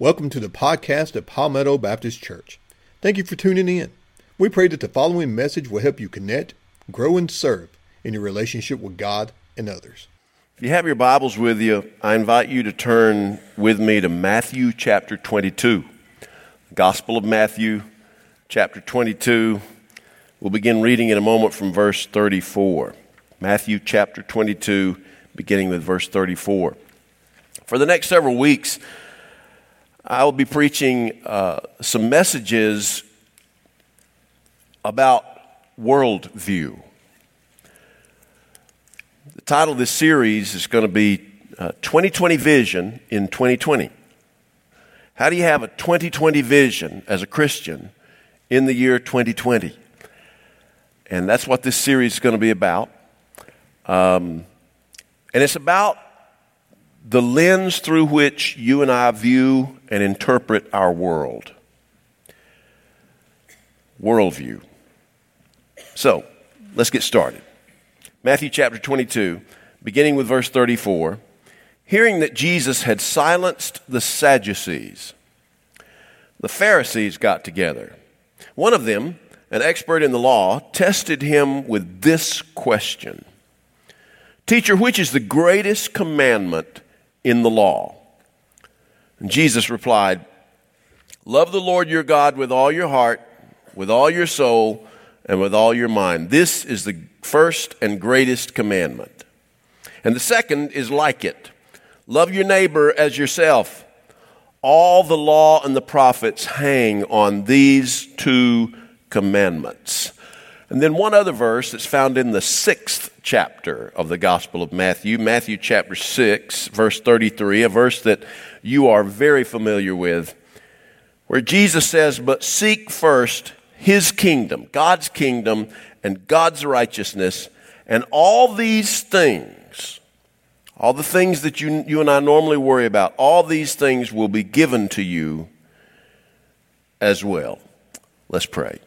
Welcome to the podcast of Palmetto Baptist Church. Thank you for tuning in. We pray that the following message will help you connect, grow, and serve in your relationship with God and others. If you have your Bibles with you, I invite you to turn with me to Matthew chapter 22. Gospel of Matthew chapter 22. We'll begin reading in a moment from verse 34. Matthew chapter 22, beginning with verse 34. For the next several weeks, I will be preaching uh, some messages about worldview. The title of this series is going to be uh, 2020 Vision in 2020. How do you have a 2020 vision as a Christian in the year 2020? And that's what this series is going to be about. Um, and it's about the lens through which you and I view and interpret our world. Worldview. So, let's get started. Matthew chapter 22, beginning with verse 34. Hearing that Jesus had silenced the Sadducees, the Pharisees got together. One of them, an expert in the law, tested him with this question Teacher, which is the greatest commandment in the law? And Jesus replied, Love the Lord your God with all your heart, with all your soul, and with all your mind. This is the first and greatest commandment. And the second is like it love your neighbor as yourself. All the law and the prophets hang on these two commandments. And then one other verse that's found in the sixth chapter of the Gospel of Matthew, Matthew chapter 6, verse 33, a verse that you are very familiar with, where Jesus says, But seek first his kingdom, God's kingdom, and God's righteousness, and all these things, all the things that you, you and I normally worry about, all these things will be given to you as well. Let's pray.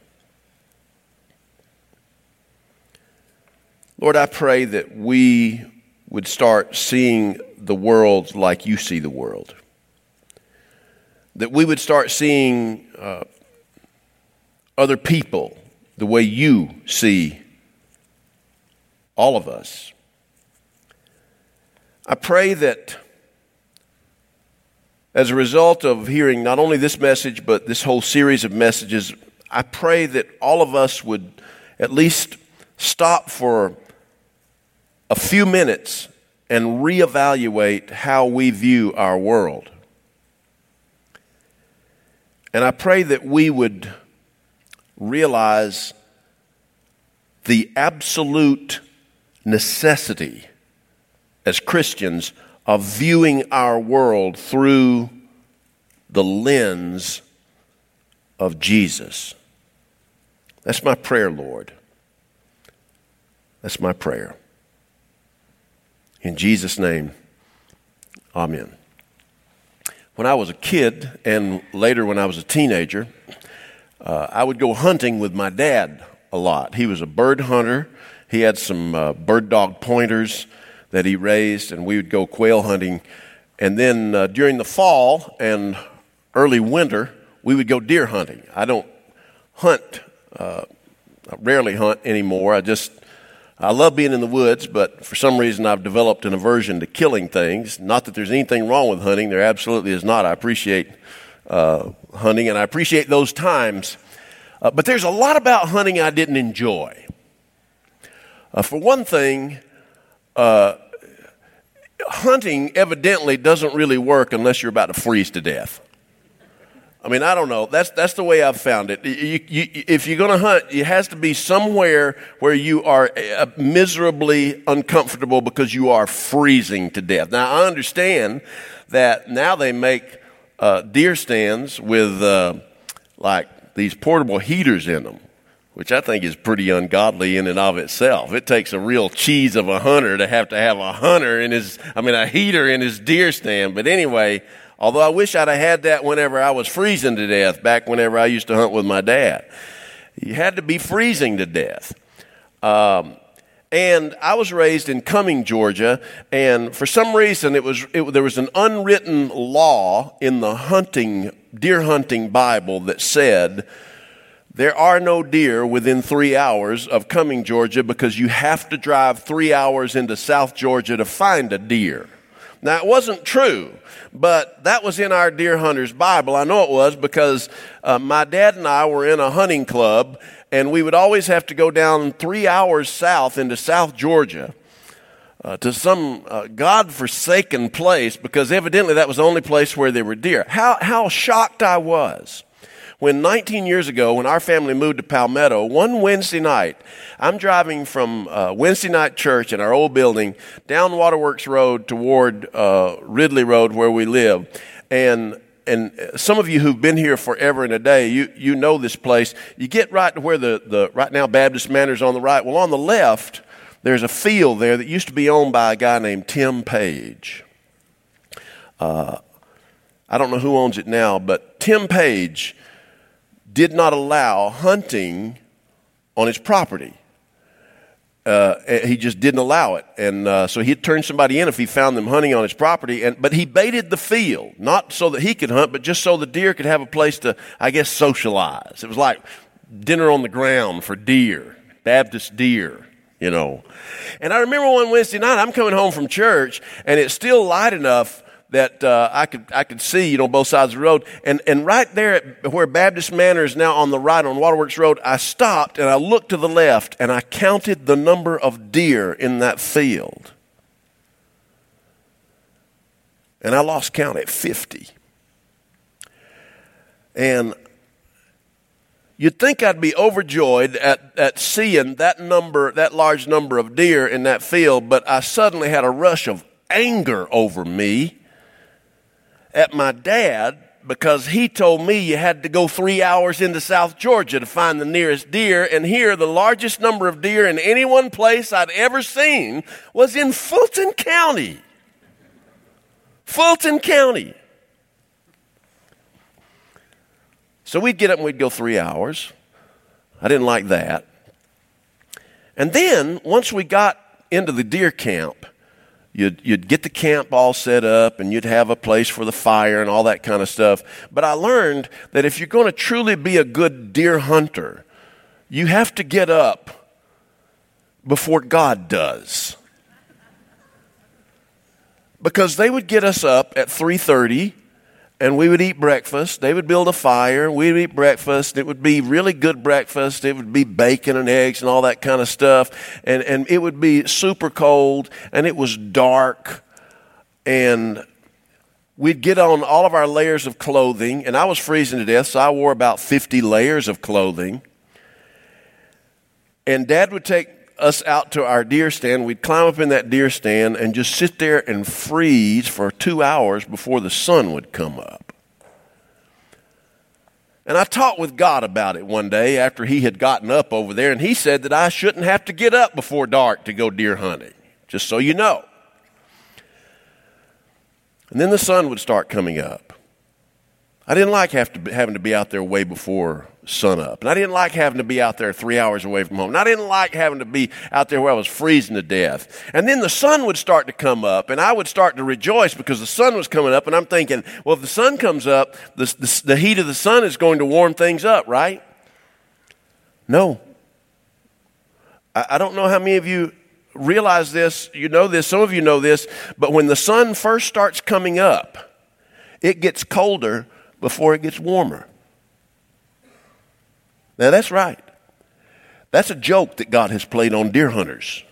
Lord, I pray that we would start seeing the world like you see the world. That we would start seeing uh, other people the way you see all of us. I pray that as a result of hearing not only this message, but this whole series of messages, I pray that all of us would at least stop for a few minutes and reevaluate how we view our world. And I pray that we would realize the absolute necessity as Christians of viewing our world through the lens of Jesus. That's my prayer, Lord. That's my prayer. In Jesus' name, amen. When I was a kid, and later when I was a teenager, uh, I would go hunting with my dad a lot. He was a bird hunter. He had some uh, bird dog pointers that he raised, and we would go quail hunting. And then uh, during the fall and early winter, we would go deer hunting. I don't hunt, uh, I rarely hunt anymore. I just I love being in the woods, but for some reason I've developed an aversion to killing things. Not that there's anything wrong with hunting, there absolutely is not. I appreciate uh, hunting and I appreciate those times. Uh, but there's a lot about hunting I didn't enjoy. Uh, for one thing, uh, hunting evidently doesn't really work unless you're about to freeze to death. I mean, I don't know. That's, that's the way I've found it. You, you, if you're going to hunt, it has to be somewhere where you are uh, miserably uncomfortable because you are freezing to death. Now, I understand that now they make uh, deer stands with uh, like these portable heaters in them, which I think is pretty ungodly in and of itself. It takes a real cheese of a hunter to have to have a hunter in his, I mean, a heater in his deer stand. But anyway, Although I wish I'd have had that whenever I was freezing to death, back whenever I used to hunt with my dad. You had to be freezing to death. Um, And I was raised in Cumming, Georgia, and for some reason it was it, there was an unwritten law in the hunting deer hunting Bible that said there are no deer within three hours of Cumming, Georgia, because you have to drive three hours into South Georgia to find a deer. Now, it wasn't true, but that was in our deer hunter's Bible. I know it was because uh, my dad and I were in a hunting club, and we would always have to go down three hours south into South Georgia. Uh, to some uh, God-forsaken place because evidently that was the only place where there were deer. How, how shocked I was when 19 years ago, when our family moved to Palmetto, one Wednesday night, I'm driving from uh, Wednesday night church in our old building down Waterworks Road toward uh, Ridley Road where we live. And and some of you who've been here forever and a day, you, you know this place. You get right to where the, the right now Baptist Manor's on the right. Well, on the left, there's a field there that used to be owned by a guy named Tim Page. Uh, I don't know who owns it now, but Tim Page did not allow hunting on his property. Uh, he just didn't allow it, and uh, so he'd turn somebody in if he found them hunting on his property. And but he baited the field not so that he could hunt, but just so the deer could have a place to, I guess, socialize. It was like dinner on the ground for deer, Baptist deer you know. And I remember one Wednesday night, I'm coming home from church, and it's still light enough that uh, I could I could see, you know, both sides of the road. And and right there at where Baptist Manor is now on the right on Waterworks Road, I stopped and I looked to the left and I counted the number of deer in that field. And I lost count at 50. And You'd think I'd be overjoyed at, at seeing that number, that large number of deer in that field, but I suddenly had a rush of anger over me at my dad because he told me you had to go three hours into South Georgia to find the nearest deer, and here the largest number of deer in any one place I'd ever seen was in Fulton County. Fulton County. So we'd get up and we'd go three hours. I didn't like that. And then once we got into the deer camp, you'd, you'd get the camp all set up and you'd have a place for the fire and all that kind of stuff. But I learned that if you're going to truly be a good deer hunter, you have to get up before God does. Because they would get us up at 3:30 and we would eat breakfast. They would build a fire. We'd eat breakfast. It would be really good breakfast. It would be bacon and eggs and all that kind of stuff. And, and it would be super cold and it was dark. And we'd get on all of our layers of clothing. And I was freezing to death, so I wore about 50 layers of clothing. And dad would take us out to our deer stand. We'd climb up in that deer stand and just sit there and freeze for two hours before the sun would come up. And I talked with God about it one day after he had gotten up over there, and he said that I shouldn't have to get up before dark to go deer hunting, just so you know. And then the sun would start coming up. I didn't like to, having to be out there way before sun up. And I didn't like having to be out there three hours away from home. And I didn't like having to be out there where I was freezing to death. And then the sun would start to come up, and I would start to rejoice because the sun was coming up. And I'm thinking, well, if the sun comes up, the, the, the heat of the sun is going to warm things up, right? No. I, I don't know how many of you realize this. You know this. Some of you know this. But when the sun first starts coming up, it gets colder before it gets warmer. Now, that's right. That's a joke that God has played on deer hunters.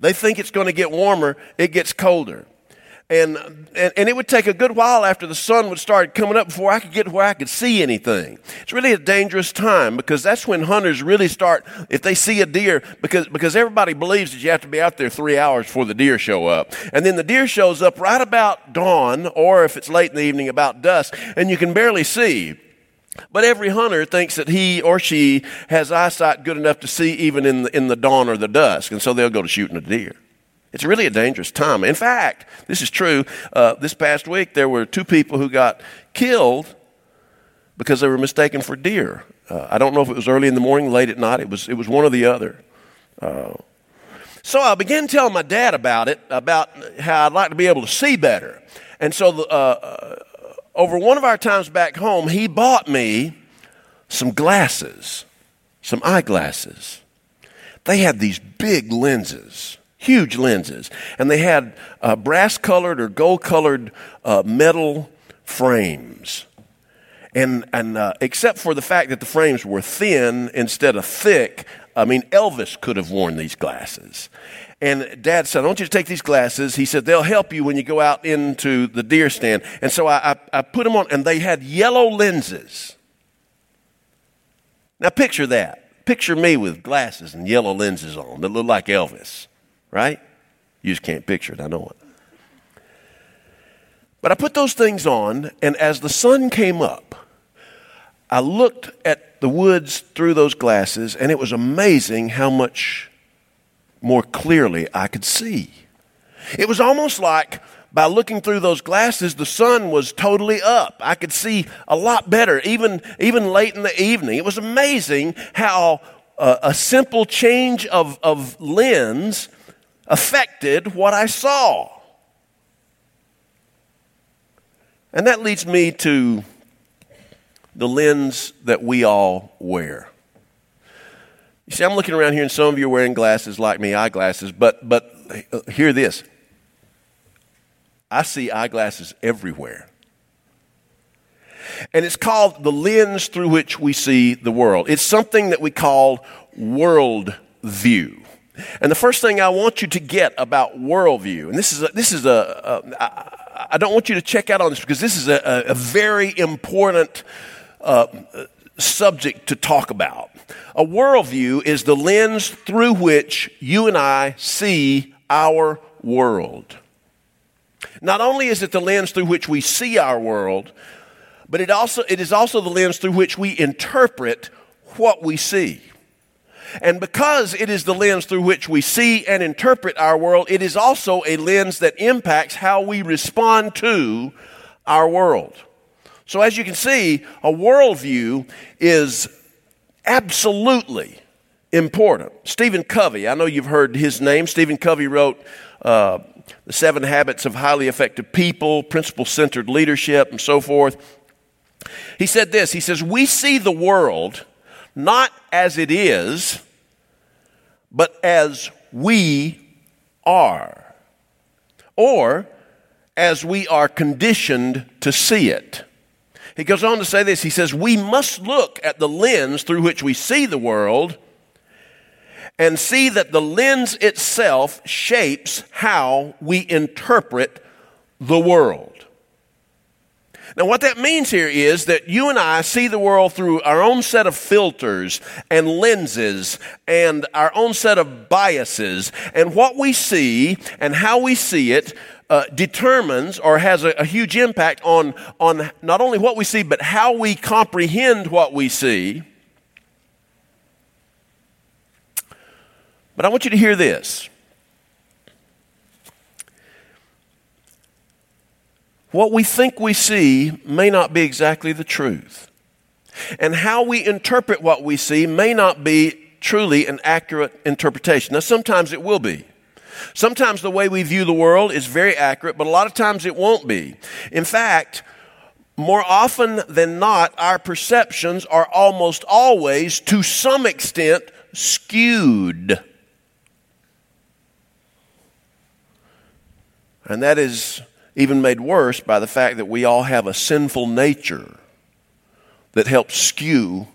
They think it's going to get warmer, it gets colder. And, and, and, it would take a good while after the sun would start coming up before I could get where I could see anything. It's really a dangerous time because that's when hunters really start, if they see a deer, because, because everybody believes that you have to be out there three hours before the deer show up. And then the deer shows up right about dawn, or if it's late in the evening, about dusk, and you can barely see. But every hunter thinks that he or she has eyesight good enough to see even in the, in the dawn or the dusk, and so they'll go to shooting a deer. It's really a dangerous time. In fact, this is true. Uh, this past week, there were two people who got killed because they were mistaken for deer. Uh, I don't know if it was early in the morning, late at night. It was, it was one or the other. Uh, so I began telling my dad about it, about how I'd like to be able to see better. And so the, uh, uh, over one of our times back home, he bought me some glasses, some eyeglasses. They had these big lenses, huge lenses, and they had uh, brass colored or gold colored uh, metal frames. And, and uh, except for the fact that the frames were thin instead of thick, I mean, Elvis could have worn these glasses. And dad said, I want you to take these glasses. He said, they'll help you when you go out into the deer stand. And so I, I, I put them on, and they had yellow lenses. Now picture that. Picture me with glasses and yellow lenses on that look like Elvis, right? You just can't picture it, I know it. But I put those things on, and as the sun came up, I looked at the woods through those glasses, and it was amazing how much more clearly I could see. It was almost like by looking through those glasses, the sun was totally up. I could see a lot better, even, even late in the evening. It was amazing how uh, a simple change of, of lens affected what I saw. And that leads me to the lens that we all wear. You see, I'm looking around here, and some of you are wearing glasses like me, eyeglasses, but, but hear this. I see eyeglasses everywhere. And it's called the lens through which we see the world. It's something that we call world view. And the first thing I want you to get about worldview, and this is a, this is a, a I, I don't want you to check out on this because this is a, a very important uh, subject to talk about. A worldview is the lens through which you and I see our world. Not only is it the lens through which we see our world, but it, also, it is also the lens through which we interpret what we see. And because it is the lens through which we see and interpret our world, it is also a lens that impacts how we respond to our world. So, as you can see, a worldview is absolutely important. Stephen Covey, I know you've heard his name. Stephen Covey wrote uh, The Seven Habits of Highly Effective People, Principle Centered Leadership, and so forth. He said this He says, We see the world not as it is, but as we are, or as we are conditioned to see it. He goes on to say this. He says, We must look at the lens through which we see the world and see that the lens itself shapes how we interpret the world. Now, what that means here is that you and I see the world through our own set of filters and lenses and our own set of biases. And what we see and how we see it uh, determines or has a, a huge impact on, on not only what we see, but how we comprehend what we see. But I want you to hear this. What we think we see may not be exactly the truth. And how we interpret what we see may not be truly an accurate interpretation. Now, sometimes it will be. Sometimes the way we view the world is very accurate, but a lot of times it won't be. In fact, more often than not, our perceptions are almost always, to some extent, skewed. And that is even made worse by the fact that we all have a sinful nature that helps skew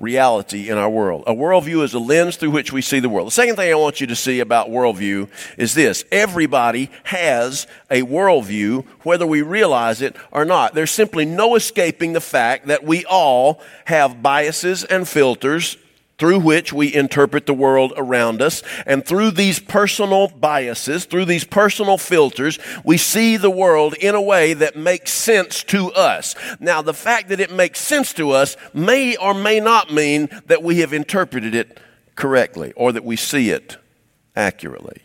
reality in our world. A worldview is a lens through which we see the world. The second thing I want you to see about worldview is this. Everybody has a worldview, whether we realize it or not. There's simply no escaping the fact that we all have biases and filters through which we interpret the world around us. And through these personal biases, through these personal filters, we see the world in a way that makes sense to us. Now, the fact that it makes sense to us may or may not mean that we have interpreted it correctly or that we see it accurately.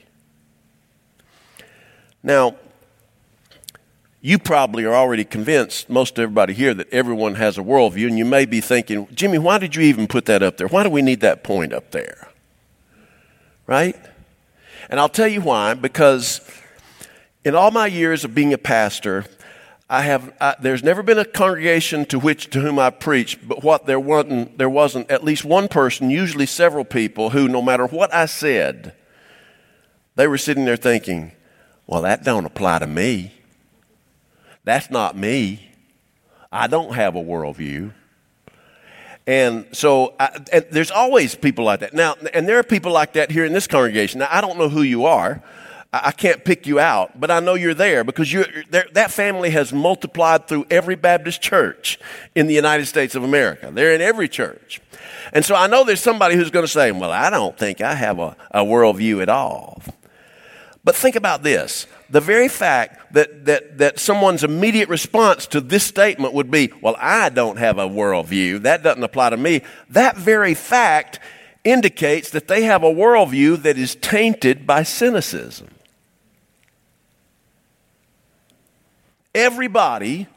Now, you probably are already convinced, most everybody here, that everyone has a worldview, and you may be thinking, Jimmy, why did you even put that up there? Why do we need that point up there? right? And I'll tell you why, because in all my years of being a pastor, I have, I, there's never been a congregation to which, to whom I preached, but what there wasn't, there wasn't at least one person, usually several people, who no matter what I said, they were sitting there thinking, well, that don't apply to me. That's not me. I don't have a worldview. And so I, and there's always people like that. Now, and there are people like that here in this congregation. Now, I don't know who you are. I can't pick you out, but I know you're there because you're, that family has multiplied through every Baptist church in the United States of America. They're in every church. And so I know there's somebody who's going to say, well, I don't think I have a, a worldview at all. But think about this. The very fact that, that, that someone's immediate response to this statement would be, well, I don't have a worldview. That doesn't apply to me. That very fact indicates that they have a worldview that is tainted by cynicism. Everybody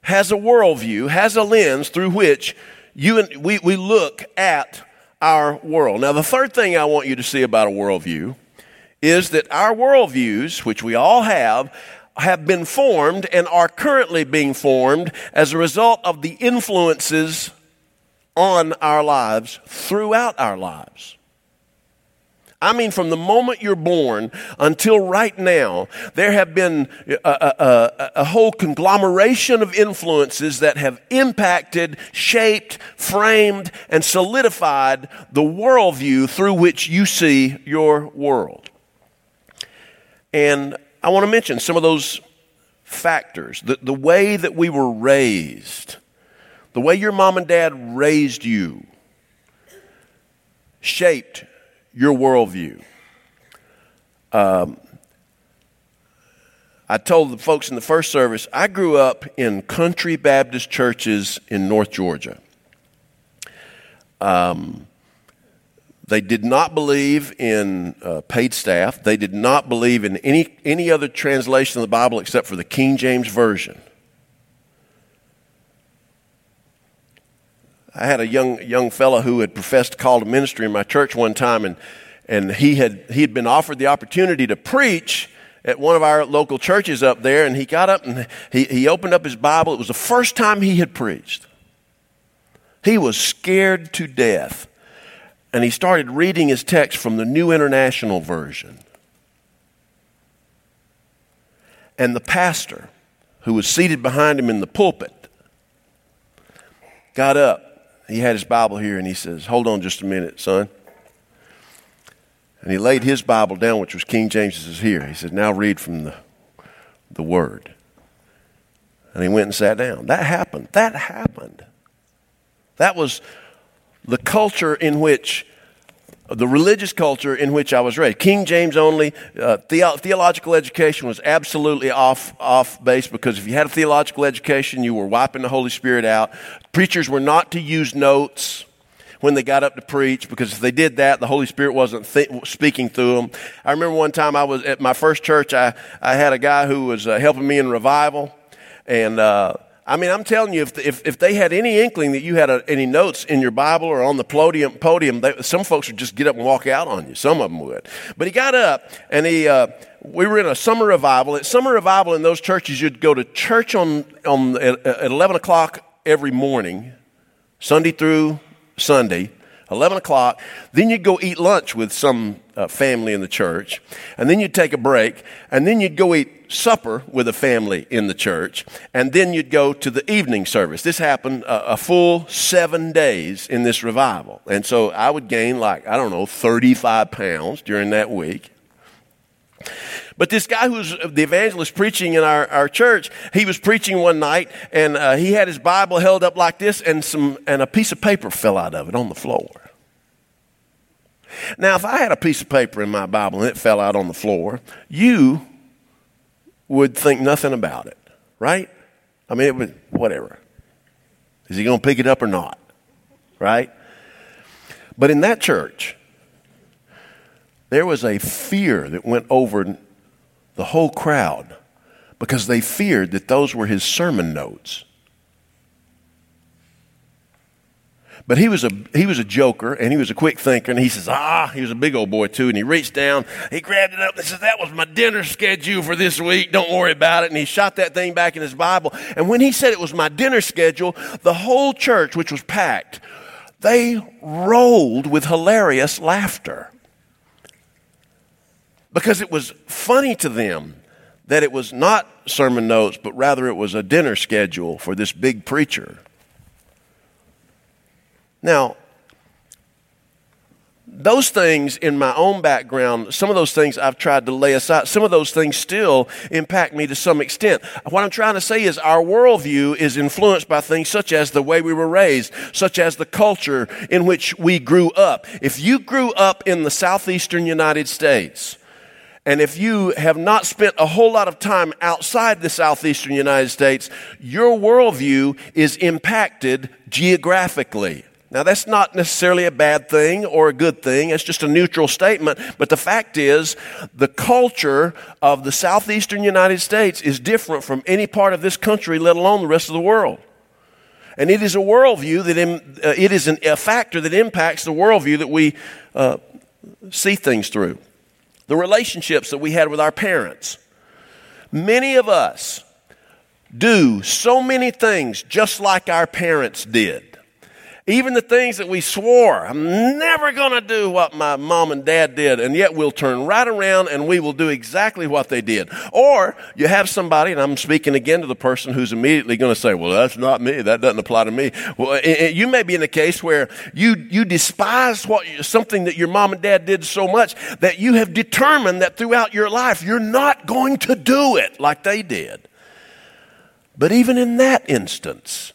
has a worldview, has a lens through which you and we, we look at our world. Now, the third thing I want you to see about a worldview is that our worldviews, which we all have, have been formed and are currently being formed as a result of the influences on our lives throughout our lives. I mean, from the moment you're born until right now, there have been a, a, a, whole conglomeration of influences that have impacted, shaped, framed, and solidified the worldview through which you see your world. And I want to mention some of those factors the, the way that we were raised, the way your mom and dad raised you, shaped your worldview. Um, I told the folks in the first service, I grew up in country Baptist churches in North Georgia. Um, they did not believe in uh, paid staff. They did not believe in any, any other translation of the Bible except for the King James Version. I had a young young fellow who had professed to call to ministry in my church one time, and and he had he had been offered the opportunity to preach at one of our local churches up there, and he got up and he, he opened up his Bible. It was the first time he had preached. He was scared to death, and he started reading his text from the New International Version. And the pastor, who was seated behind him in the pulpit, got up he had his Bible here and he says, Hold on just a minute, son. And he laid his Bible down, which was King James's here. He said, Now read from the, the Word. And he went and sat down. That happened. That happened. That was the culture in which the religious culture in which I was raised. King James only. Uh, the- theological education was absolutely off, off base because if you had a theological education, you were wiping the Holy Spirit out. Preachers were not to use notes when they got up to preach because if they did that, the Holy Spirit wasn't th- speaking through them. I remember one time I was at my first church, I, I had a guy who was uh, helping me in revival, and uh, I mean, I'm telling you, if, if, if they had any inkling that you had a, any notes in your Bible or on the podium, podium they, some folks would just get up and walk out on you. Some of them would. But he got up and he, uh, we were in a summer revival. At summer revival in those churches, you'd go to church on, on, at, at 11 o'clock every morning, Sunday through Sunday. 11 o'clock. Then you'd go eat lunch with some uh, family in the church. And then you'd take a break. And then you'd go eat supper with a family in the church. And then you'd go to the evening service. This happened uh, a full seven days in this revival. And so I would gain like, I don't know, 35 pounds during that week. But this guy who was the evangelist preaching in our, our church, he was preaching one night and uh, he had his Bible held up like this and, some, and a piece of paper fell out of it on the floor. Now, if I had a piece of paper in my Bible and it fell out on the floor, you would think nothing about it, right? I mean, it would, whatever. Is he going to pick it up or not? Right? But in that church, there was a fear that went over the whole crowd because they feared that those were his sermon notes. But he was a he was a joker and he was a quick thinker and he says, ah, he was a big old boy too. And he reached down, he grabbed it up and says, That was my dinner schedule for this week. Don't worry about it. And he shot that thing back in his Bible. And when he said it was my dinner schedule, the whole church, which was packed, they rolled with hilarious laughter. Because it was funny to them that it was not sermon notes, but rather it was a dinner schedule for this big preacher. Now, those things in my own background, some of those things I've tried to lay aside. Some of those things still impact me to some extent. What I'm trying to say is our worldview is influenced by things such as the way we were raised, such as the culture in which we grew up. If you grew up in the southeastern United States, and if you have not spent a whole lot of time outside the southeastern United States, your worldview is impacted geographically. Now, that's not necessarily a bad thing or a good thing. It's just a neutral statement. But the fact is, the culture of the southeastern United States is different from any part of this country, let alone the rest of the world. And it is a worldview that, uh, it is an, a factor that impacts the worldview that we uh, see things through. The relationships that we had with our parents. Many of us do so many things just like our parents did. Even the things that we swore, I'm never going to do what my mom and dad did, and yet we'll turn right around and we will do exactly what they did. Or you have somebody, and I'm speaking again to the person who's immediately going to say, Well, that's not me. That doesn't apply to me. Well, you may be in a case where you, you despise what, something that your mom and dad did so much that you have determined that throughout your life you're not going to do it like they did. But even in that instance,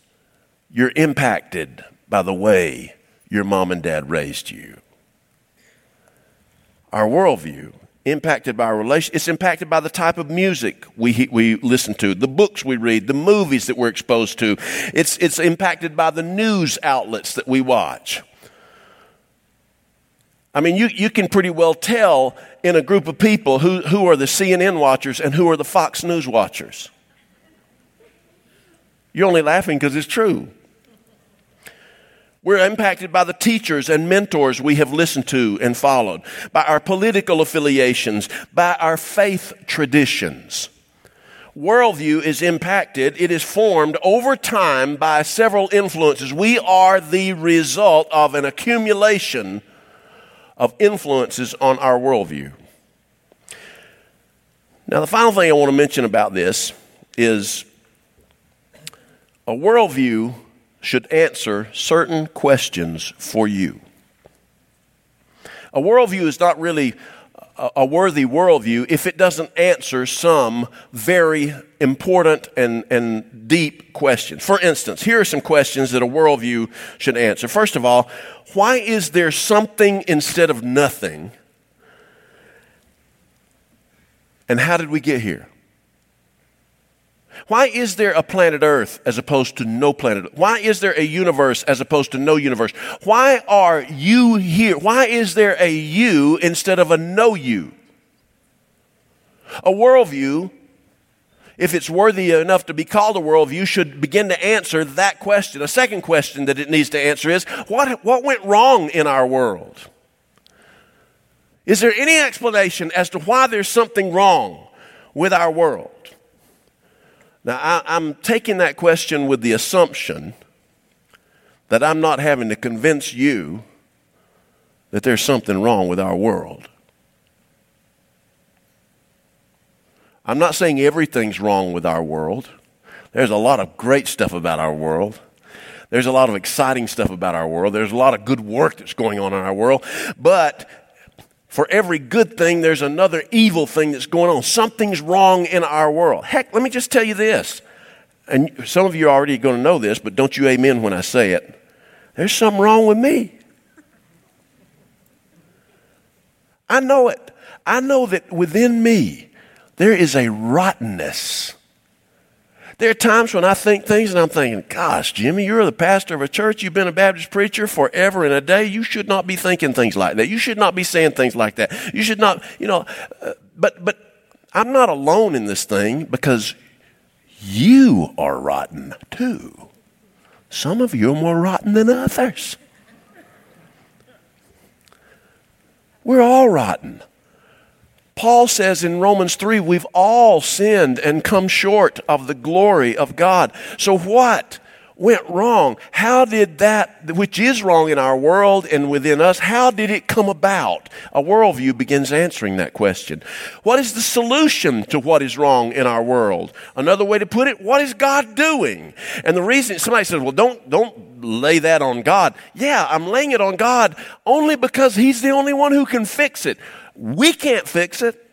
you're impacted by the way your mom and dad raised you. Our worldview impacted by our relation it's impacted by the type of music we, we listen to the books we read the movies that we're exposed to. It's, it's impacted by the news outlets that we watch. I mean you, you can pretty well tell in a group of people who, who are the cnn watchers and who are the fox news watchers. You're only laughing because it's true we're impacted by the teachers and mentors we have listened to and followed, by our political affiliations, by our faith traditions. Worldview is impacted, it is formed over time by several influences. We are the result of an accumulation of influences on our worldview. Now, the final thing I want to mention about this is a worldview should answer certain questions for you. A worldview is not really a worthy worldview if it doesn't answer some very important and, and deep questions. For instance, here are some questions that a worldview should answer. First of all, why is there something instead of nothing? And how did we get here? Why is there a planet Earth as opposed to no planet? Why is there a universe as opposed to no universe? Why are you here? Why is there a you instead of a no you? A worldview, if it's worthy enough to be called a worldview, should begin to answer that question. A second question that it needs to answer is what, what went wrong in our world? Is there any explanation as to why there's something wrong with our world? Now, I, am taking that question with the assumption that I'm not having to convince you that there's something wrong with our world. I'm not saying everything's wrong with our world. There's a lot of great stuff about our world. There's a lot of exciting stuff about our world. There's a lot of good work that's going on in our world. But for every good thing, there's another evil thing that's going on. Something's wrong in our world. Heck, let me just tell you this. And some of you are already going to know this, but don't you amen when I say it. There's something wrong with me. I know it. I know that within me, there is a rottenness there are times when I think things and I'm thinking, gosh, Jimmy, you're the pastor of a church. You've been a Baptist preacher forever and a day. You should not be thinking things like that. You should not be saying things like that. You should not, you know, uh, but, but I'm not alone in this thing because you are rotten too. Some of you are more rotten than others. We're all rotten. Paul says in Romans 3, we've all sinned and come short of the glory of God. So what went wrong? How did that, which is wrong in our world and within us, how did it come about? A worldview begins answering that question. What is the solution to what is wrong in our world? Another way to put it, what is God doing? And the reason, somebody says, well, don't, don't lay that on God. Yeah, I'm laying it on God only because He's the only one who can fix it. We can't fix it.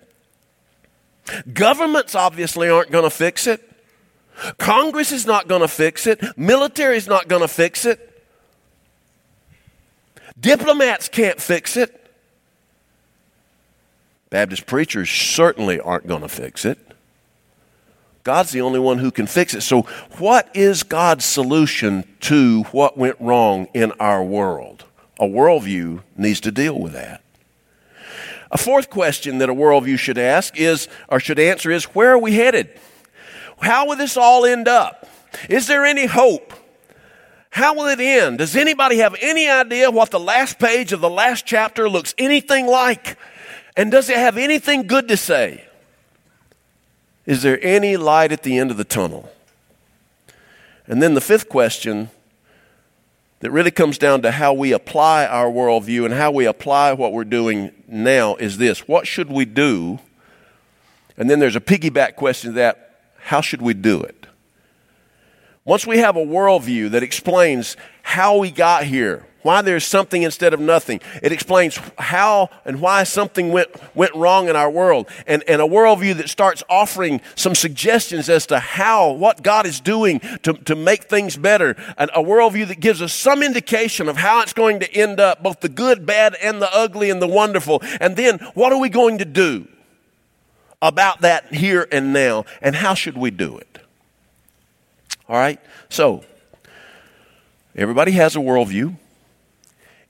Governments obviously aren't going to fix it. Congress is not going to fix it. Military is not going to fix it. Diplomats can't fix it. Baptist preachers certainly aren't going to fix it. God's the only one who can fix it. So, what is God's solution to what went wrong in our world? A worldview needs to deal with that. A fourth question that a worldview should ask is, or should answer, is where are we headed? How will this all end up? Is there any hope? How will it end? Does anybody have any idea what the last page of the last chapter looks anything like? And does it have anything good to say? Is there any light at the end of the tunnel? And then the fifth question that really comes down to how we apply our worldview and how we apply what we're doing now is this What should we do? And then there's a piggyback question to that how should we do it? Once we have a worldview that explains how we got here, why there's something instead of nothing. It explains how and why something went, went wrong in our world. And, and a worldview that starts offering some suggestions as to how, what God is doing to, to make things better. And a worldview that gives us some indication of how it's going to end up, both the good, bad, and the ugly and the wonderful. And then what are we going to do about that here and now? And how should we do it? All right? So, everybody has a worldview.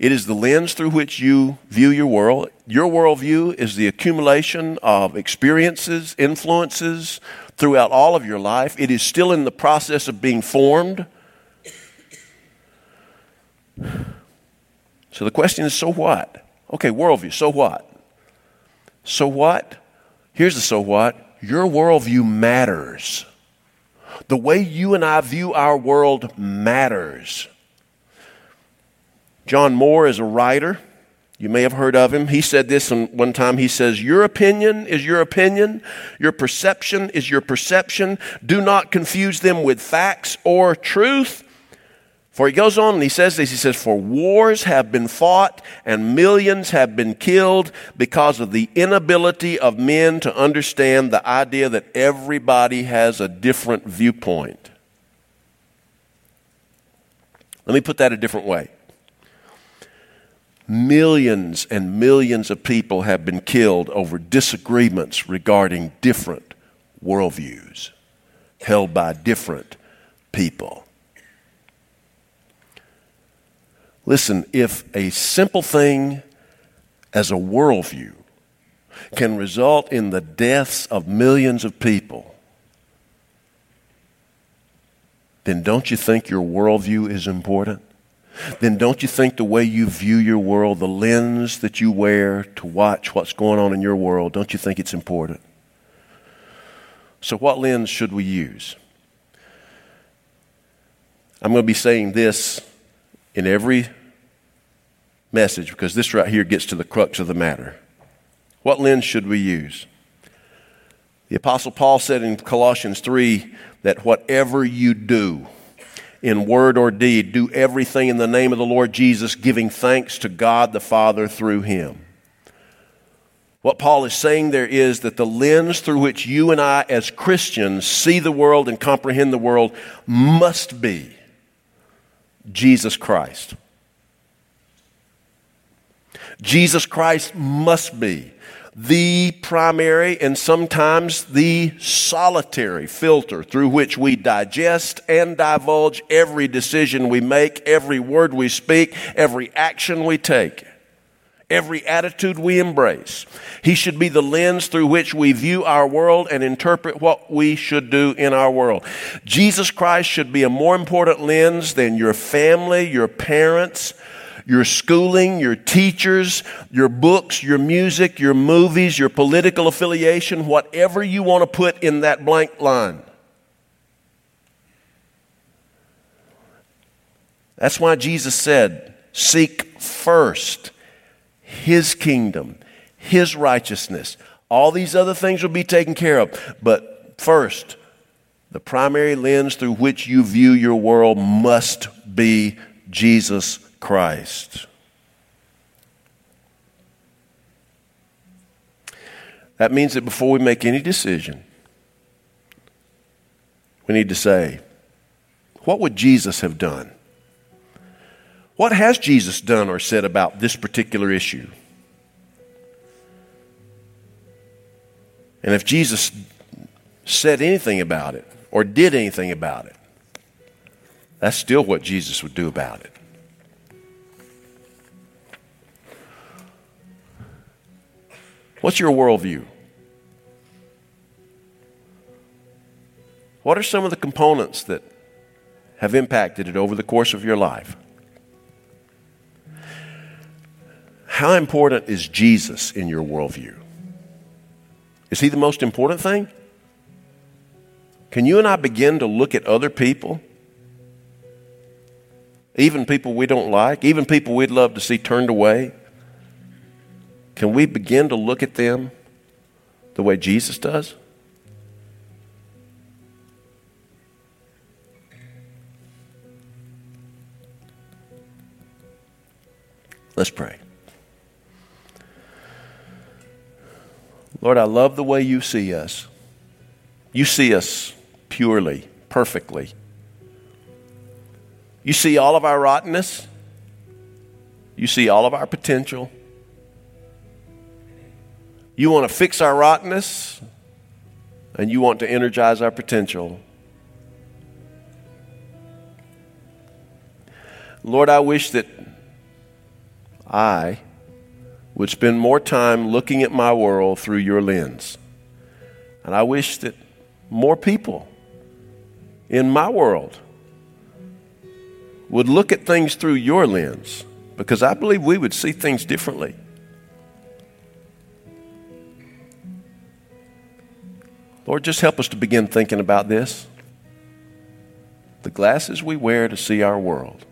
It is the lens through which you view your world. Your worldview is the accumulation of experiences, influences throughout all of your life. It is still in the process of being formed. So the question is so what? Okay, worldview, so what? So what? Here's the so what your worldview matters. The way you and I view our world matters. John Moore is a writer. You may have heard of him. He said this one time. He says, Your opinion is your opinion. Your perception is your perception. Do not confuse them with facts or truth. For he goes on and he says this He says, For wars have been fought and millions have been killed because of the inability of men to understand the idea that everybody has a different viewpoint. Let me put that a different way. Millions and millions of people have been killed over disagreements regarding different worldviews held by different people. Listen, if a simple thing as a worldview can result in the deaths of millions of people, then don't you think your worldview is important? Then don't you think the way you view your world, the lens that you wear to watch what's going on in your world, don't you think it's important? So, what lens should we use? I'm going to be saying this in every message because this right here gets to the crux of the matter. What lens should we use? The Apostle Paul said in Colossians 3 that whatever you do, in word or deed, do everything in the name of the Lord Jesus, giving thanks to God the Father through him. What Paul is saying there is that the lens through which you and I, as Christians, see the world and comprehend the world must be Jesus Christ. Jesus Christ must be the primary and sometimes the solitary filter through which we digest and divulge every decision we make, every word we speak, every action we take. every attitude we embrace. He should be the lens through which we view our world and interpret what we should do in our world. Jesus Christ should be a more important lens than your family, your parents, your schooling, your teachers, your books, your music, your movies, your political affiliation, whatever you want to put in that blank line. That's why Jesus said, Seek first his kingdom, His righteousness. All these other things will be taken care of. But first, the primary lens through which you view your world must be Jesus Christ. That means that before we make any decision, we need to say, what would Jesus have done? What has Jesus done or said about this particular issue? And if Jesus said anything about it or did anything about it, that's still what Jesus would do about it. What's your worldview? What are some of the components that have impacted it over the course of your life? How important is Jesus in your worldview? Is he the most important thing? Can you and I begin to look at other people, even people we don't like, even people we'd love to see turned away? Can we begin to look at them the way Jesus does? Let's pray. Lord, I love the way you see us. You see us purely, perfectly. You see all of our rottenness. You see all of our potential. You want to fix our rottenness, and you want to energize our potential. Lord, I wish that I would spend more time looking at my world through your lens. And I wish that more people in my world would look at things through your lens because I believe we would see things differently. Lord, just help us to begin thinking about this. The glasses we wear to see our world.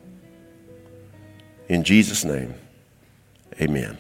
In Jesus' name, amen.